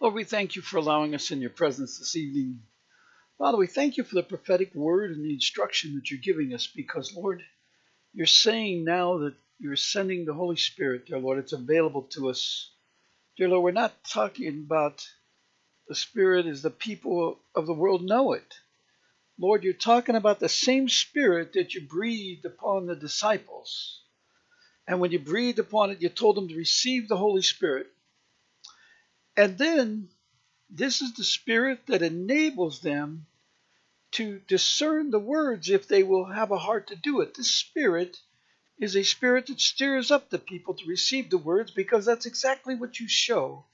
Lord, we thank you for allowing us in your presence this evening. Father, we thank you for the prophetic word and the instruction that you're giving us because, Lord, you're saying now that you're sending the Holy Spirit, dear Lord. It's available to us. Dear Lord, we're not talking about the Spirit as the people of the world know it. Lord, you're talking about the same Spirit that you breathed upon the disciples. And when you breathed upon it, you told them to receive the Holy Spirit. And then this is the Spirit that enables them to discern the words if they will have a heart to do it. This Spirit is a Spirit that stirs up the people to receive the words because that's exactly what you show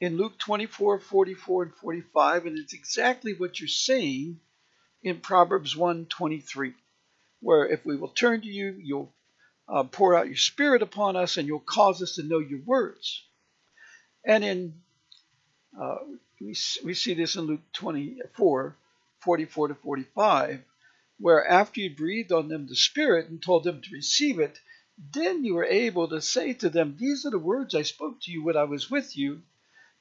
in Luke 24, 44, and 45, and it's exactly what you're saying in Proverbs 1, 23, where if we will turn to you, you'll uh, pour out your spirit upon us and you'll cause us to know your words. And in uh, we, we see this in Luke 24, 44 to 45, where after you breathed on them the Spirit and told them to receive it, then you were able to say to them, These are the words I spoke to you when I was with you,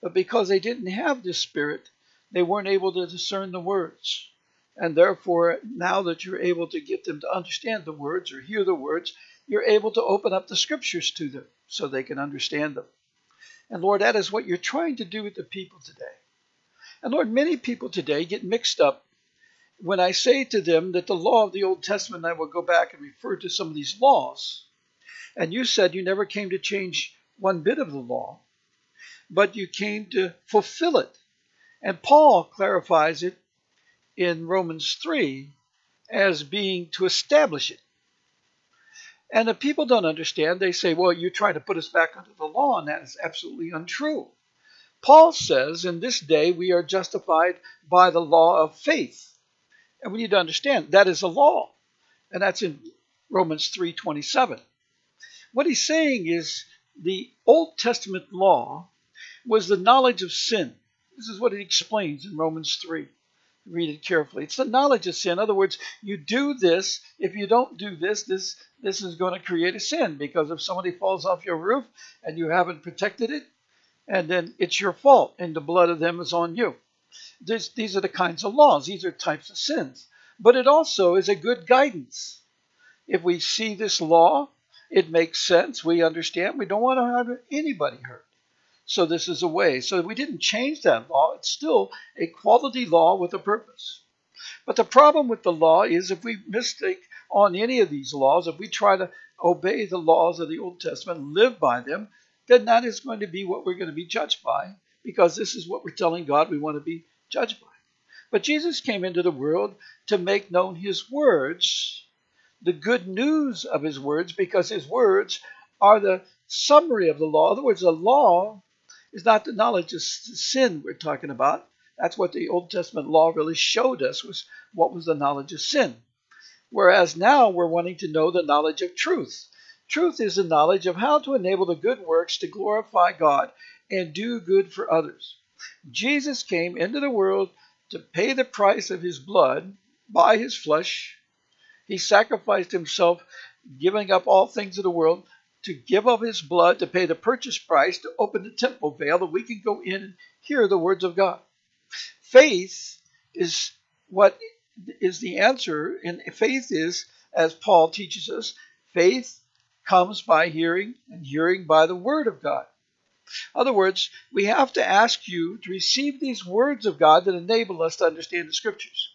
but because they didn't have this spirit, they weren't able to discern the words. And therefore, now that you're able to get them to understand the words or hear the words, you're able to open up the scriptures to them so they can understand them. And Lord, that is what you're trying to do with the people today. And Lord, many people today get mixed up when I say to them that the law of the Old Testament, I will go back and refer to some of these laws. And you said you never came to change one bit of the law but you came to fulfill it. And Paul clarifies it in Romans 3 as being to establish it. And the people don't understand. They say, well, you're trying to put us back under the law, and that is absolutely untrue. Paul says, in this day we are justified by the law of faith. And we need to understand that is a law. And that's in Romans 3:27. What he's saying is the Old Testament law was the knowledge of sin. This is what it explains in Romans 3. Read it carefully. It's the knowledge of sin. In other words, you do this. If you don't do this, this this is going to create a sin because if somebody falls off your roof and you haven't protected it, and then it's your fault, and the blood of them is on you. This, these are the kinds of laws. These are types of sins. But it also is a good guidance. If we see this law, it makes sense. We understand. We don't want to have anybody hurt. So this is a way. So we didn't change that law. It's still a quality law with a purpose. But the problem with the law is if we mistake on any of these laws, if we try to obey the laws of the Old Testament, live by them, then that is going to be what we're going to be judged by because this is what we're telling God we want to be judged by. But Jesus came into the world to make known his words, the good news of his words, because his words are the summary of the law. In other words, the law is not the knowledge of sin we're talking about. That's what the Old Testament law really showed us was what was the knowledge of sin. Whereas now we're wanting to know the knowledge of truth. Truth is the knowledge of how to enable the good works to glorify God and do good for others. Jesus came into the world to pay the price of his blood by his flesh. He sacrificed himself, giving up all things of the world to give of his blood to pay the purchase price to open the temple veil that we can go in and hear the words of God. Faith is what is the answer, and faith is, as Paul teaches us, faith comes by hearing, and hearing by the word of God. In other words, we have to ask you to receive these words of God that enable us to understand the scriptures.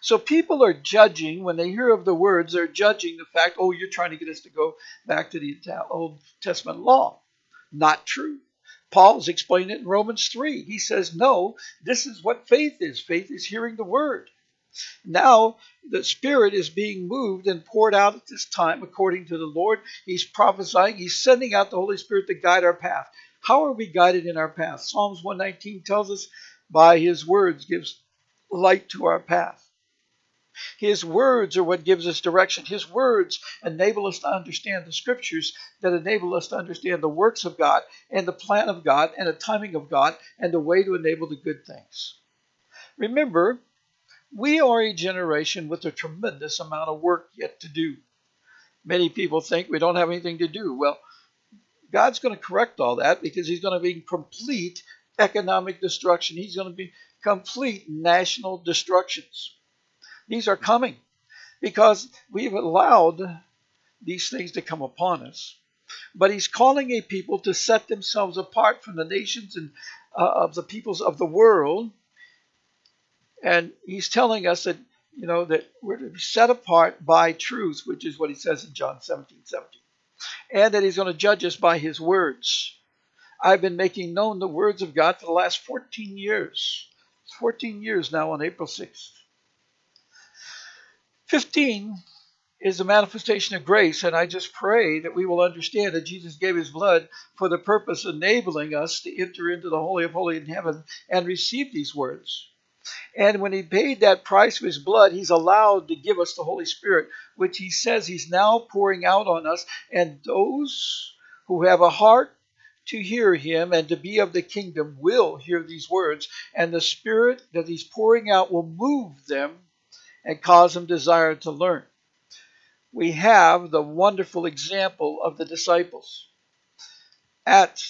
So people are judging, when they hear of the words, they're judging the fact, oh, you're trying to get us to go back to the Old Testament law. Not true. Paul's explained it in Romans 3. He says, no, this is what faith is. Faith is hearing the word. Now the Spirit is being moved and poured out at this time according to the Lord. He's prophesying, He's sending out the Holy Spirit to guide our path. How are we guided in our path? Psalms 119 tells us by his words gives light to our path. His words are what gives us direction. His words enable us to understand the scriptures that enable us to understand the works of God and the plan of God and the timing of God and the way to enable the good things. Remember, we are a generation with a tremendous amount of work yet to do. Many people think we don't have anything to do. Well, God's going to correct all that because He's going to be complete economic destruction. He's going to be complete national destructions. These are coming because we've allowed these things to come upon us. But he's calling a people to set themselves apart from the nations and uh, of the peoples of the world. And he's telling us that, you know, that we're to be set apart by truth, which is what he says in John 17, 17. And that he's going to judge us by his words. I've been making known the words of God for the last 14 years. 14 years now on April 6th. 15 is a manifestation of grace, and I just pray that we will understand that Jesus gave his blood for the purpose of enabling us to enter into the Holy of Holies in heaven and receive these words. And when he paid that price with his blood, he's allowed to give us the Holy Spirit, which he says he's now pouring out on us. And those who have a heart to hear him and to be of the kingdom will hear these words, and the Spirit that he's pouring out will move them and cause them desire to learn. We have the wonderful example of the disciples. At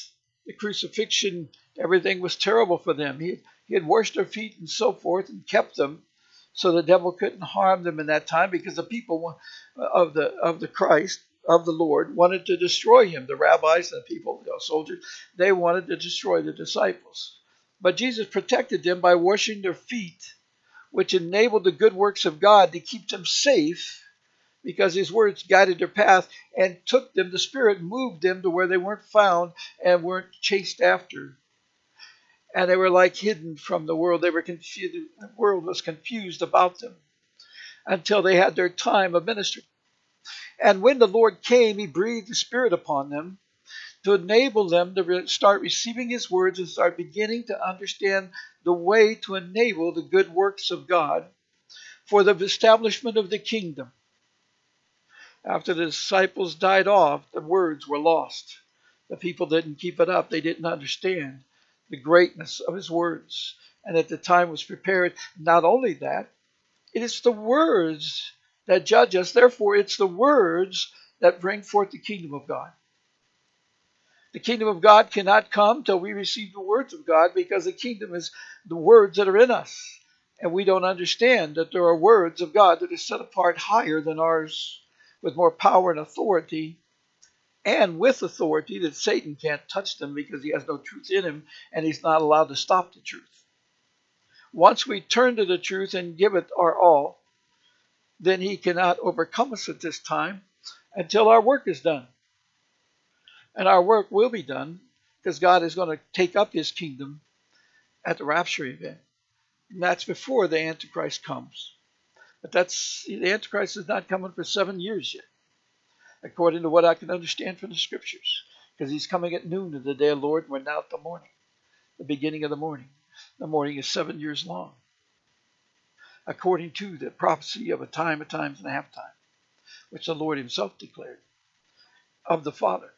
the crucifixion, everything was terrible for them. He, he had washed their feet and so forth and kept them so the devil couldn't harm them in that time because the people of the of the Christ of the Lord wanted to destroy him. The rabbis and the people, the soldiers, they wanted to destroy the disciples. But Jesus protected them by washing their feet which enabled the good works of God to keep them safe because his words guided their path and took them, the Spirit moved them to where they weren't found and weren't chased after. And they were like hidden from the world. They were confused. The world was confused about them until they had their time of ministry. And when the Lord came, he breathed the Spirit upon them to enable them to start receiving his words and start beginning to understand the way to enable the good works of God for the establishment of the kingdom. After the disciples died off, the words were lost. The people didn't keep it up, they didn't understand the greatness of his words. And at the time was prepared, not only that, it is the words that judge us. Therefore, it's the words that bring forth the kingdom of God. The kingdom of God cannot come till we receive the words of God because the kingdom is the words that are in us. And we don't understand that there are words of God that are set apart higher than ours with more power and authority and with authority that Satan can't touch them because he has no truth in him and he's not allowed to stop the truth. Once we turn to the truth and give it our all, then he cannot overcome us at this time until our work is done. And our work will be done because God is going to take up his kingdom at the rapture event. And that's before the Antichrist comes. But that's the Antichrist is not coming for seven years yet, according to what I can understand from the scriptures. Because he's coming at noon of the day of the Lord, now at the morning, the beginning of the morning. The morning is seven years long, according to the prophecy of a time, a times, and a half time, which the Lord himself declared of the Father.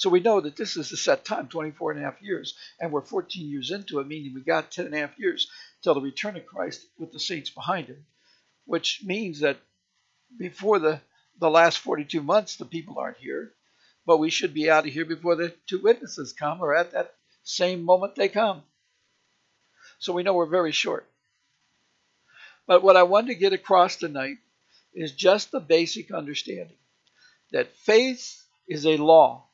So we know that this is a set time, 24 and a half years, and we're 14 years into it, meaning we got 10 and a half years till the return of Christ with the saints behind him, which means that before the, the last 42 months, the people aren't here, but we should be out of here before the two witnesses come or at that same moment they come. So we know we're very short. But what I want to get across tonight is just the basic understanding that faith is a law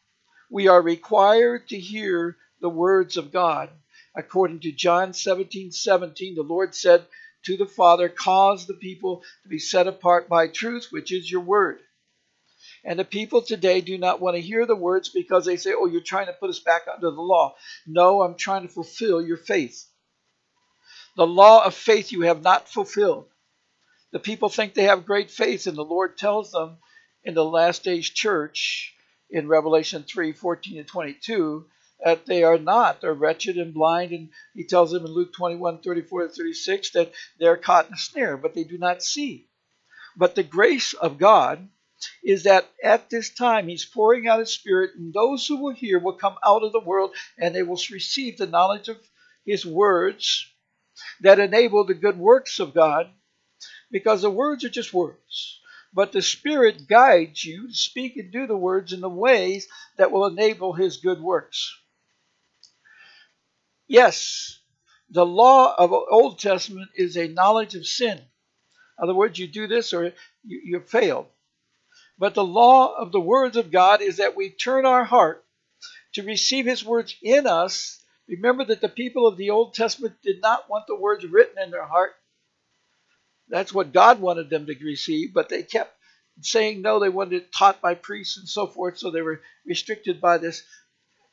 we are required to hear the words of God. According to John 17 17, the Lord said to the Father, Cause the people to be set apart by truth, which is your word. And the people today do not want to hear the words because they say, Oh, you're trying to put us back under the law. No, I'm trying to fulfill your faith. The law of faith you have not fulfilled. The people think they have great faith, and the Lord tells them in the last days church in Revelation 3 14 and 22 that they are not. They're wretched and blind. And he tells them in Luke 21 34 to 36 that they're caught in a snare, but they do not see. But the grace of God is that at this time he's pouring out his spirit, and those who will hear will come out of the world and they will receive the knowledge of his words that enable the good works of God, because the words are just words. But the Spirit guides you to speak and do the words in the ways that will enable his good works. Yes, the law of Old Testament is a knowledge of sin. In other words, you do this or you, you fail. But the law of the words of God is that we turn our heart to receive his words in us. Remember that the people of the Old Testament did not want the words written in their heart. That's what God wanted them to receive, but they kept saying no, they wanted it taught by priests and so forth, so they were restricted by this,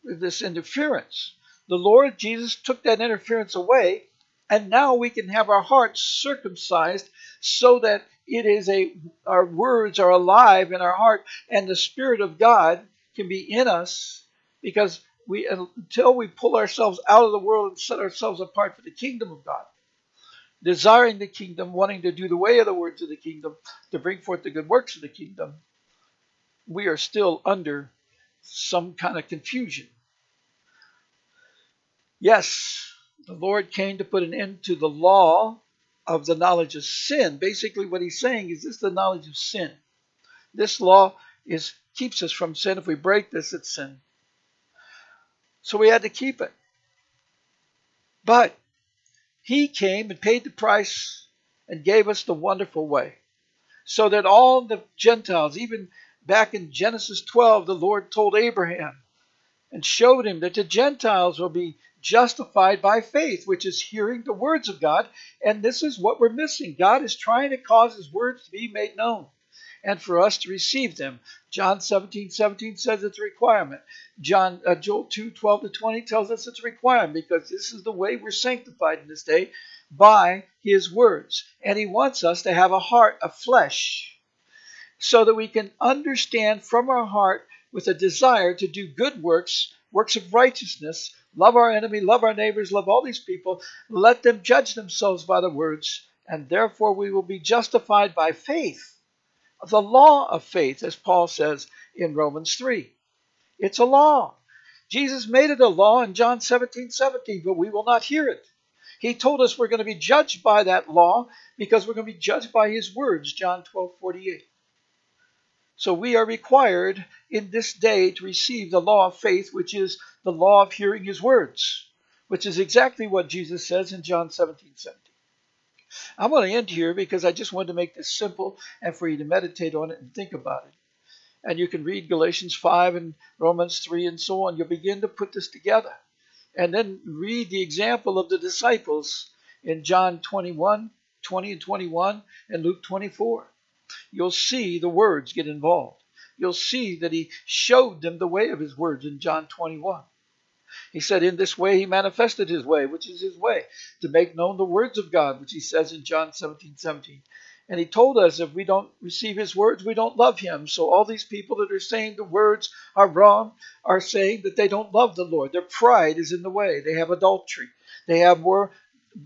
this interference. The Lord Jesus took that interference away, and now we can have our hearts circumcised so that it is a our words are alive in our heart and the spirit of god can be in us because we until we pull ourselves out of the world and set ourselves apart for the kingdom of god desiring the kingdom wanting to do the way of the words of the kingdom to bring forth the good works of the kingdom we are still under some kind of confusion yes the lord came to put an end to the law of the knowledge of sin. Basically, what he's saying is this the knowledge of sin. This law is keeps us from sin. If we break this, it's sin. So we had to keep it. But he came and paid the price and gave us the wonderful way. So that all the Gentiles, even back in Genesis 12, the Lord told Abraham and showed him that the Gentiles will be justified by faith, which is hearing the words of God. And this is what we're missing. God is trying to cause his words to be made known and for us to receive them. John 17, 17 says it's a requirement. John uh, Joel 2, 12 to 20 tells us it's a requirement because this is the way we're sanctified in this day by his words. And he wants us to have a heart of flesh so that we can understand from our heart with a desire to do good works, works of righteousness, love our enemy, love our neighbors, love all these people, let them judge themselves by the words, and therefore we will be justified by faith. The law of faith, as Paul says in Romans 3. It's a law. Jesus made it a law in John 17 17, but we will not hear it. He told us we're going to be judged by that law because we're going to be judged by his words, John 12 48. So we are required in this day to receive the law of faith, which is the law of hearing his words, which is exactly what Jesus says in John 17 17. I'm going to end here because I just wanted to make this simple and for you to meditate on it and think about it. And you can read Galatians 5 and Romans 3 and so on. You'll begin to put this together. And then read the example of the disciples in John 21, 20 and 21, and Luke 24 you'll see the words get involved. You'll see that he showed them the way of his words in John 21. He said, In this way he manifested his way, which is his way, to make known the words of God, which he says in John 17 17. And he told us if we don't receive his words, we don't love him. So all these people that are saying the words are wrong are saying that they don't love the Lord. Their pride is in the way. They have adultery. They have more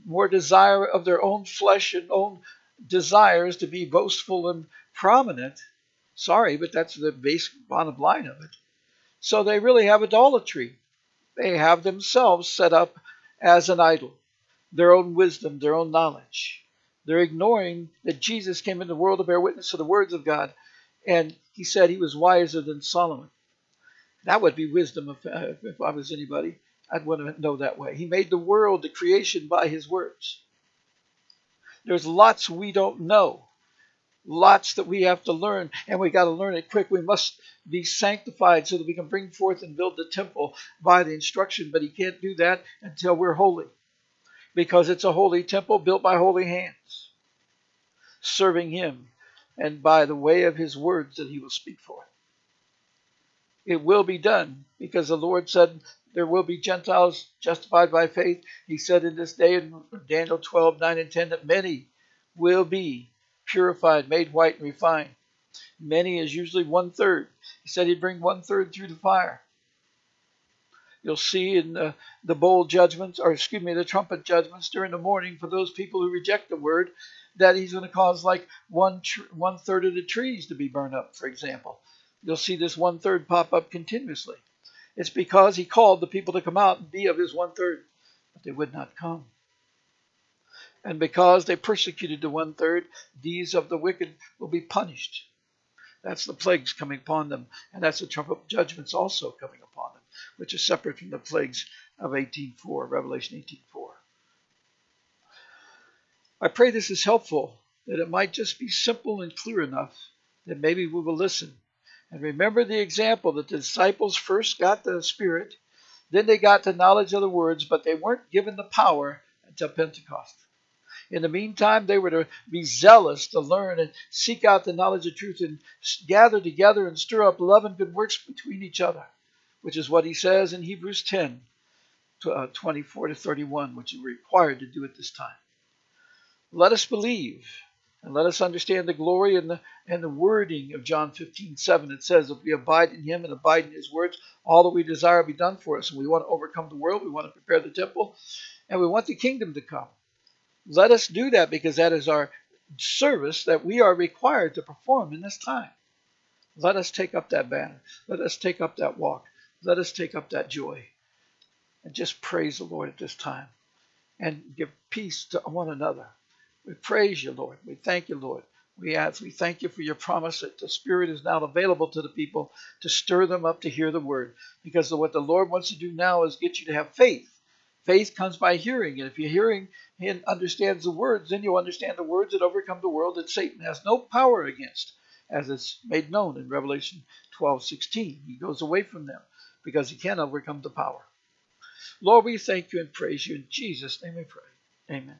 more desire of their own flesh and own desires to be boastful and prominent. Sorry, but that's the base bottom line of it. So they really have idolatry. They have themselves set up as an idol, their own wisdom, their own knowledge. They're ignoring that Jesus came into the world to bear witness to the words of God, and he said he was wiser than Solomon. That would be wisdom if, uh, if I was anybody. I'd want to know that way. He made the world, the creation, by his words. There's lots we don't know, lots that we have to learn, and we got to learn it quick. We must be sanctified so that we can bring forth and build the temple by the instruction, but He can't do that until we're holy, because it's a holy temple built by holy hands, serving Him, and by the way of His words that He will speak forth. It will be done because the Lord said, there will be Gentiles justified by faith. He said in this day in Daniel 12, 9 and 10 that many will be purified, made white, and refined. Many is usually one third. He said he'd bring one third through the fire. You'll see in the, the bowl judgments, or excuse me, the trumpet judgments during the morning for those people who reject the word, that he's going to cause like one tr- one third of the trees to be burned up, for example. You'll see this one third pop up continuously. It's because he called the people to come out and be of his one third, but they would not come. And because they persecuted the one third, these of the wicked will be punished. That's the plagues coming upon them, and that's the trumpet of judgments also coming upon them, which is separate from the plagues of 18:4, Revelation 18:4. I pray this is helpful, that it might just be simple and clear enough that maybe we will listen. And remember the example that the disciples first got the Spirit, then they got the knowledge of the words, but they weren't given the power until Pentecost. In the meantime, they were to be zealous to learn and seek out the knowledge of truth and gather together and stir up love and good works between each other, which is what he says in Hebrews 10 uh, 24 to 31, which is required to do at this time. Let us believe and let us understand the glory and the, and the wording of John 15 7. It says, If we abide in him and abide in his words, all that we desire will be done for us. And we want to overcome the world, we want to prepare the temple, and we want the kingdom to come. Let us do that because that is our service that we are required to perform in this time. Let us take up that banner. Let us take up that walk. Let us take up that joy. And just praise the Lord at this time and give peace to one another. We praise you, Lord. We thank you, Lord. We ask, we thank you for your promise that the Spirit is now available to the people to stir them up to hear the word. Because what the Lord wants to do now is get you to have faith Faith comes by hearing, and if you're hearing and understands the words, then you'll understand the words that overcome the world that Satan has no power against, as it's made known in Revelation 12:16. He goes away from them because he can't overcome the power. Lord, we thank you and praise you. In Jesus' name we pray. Amen.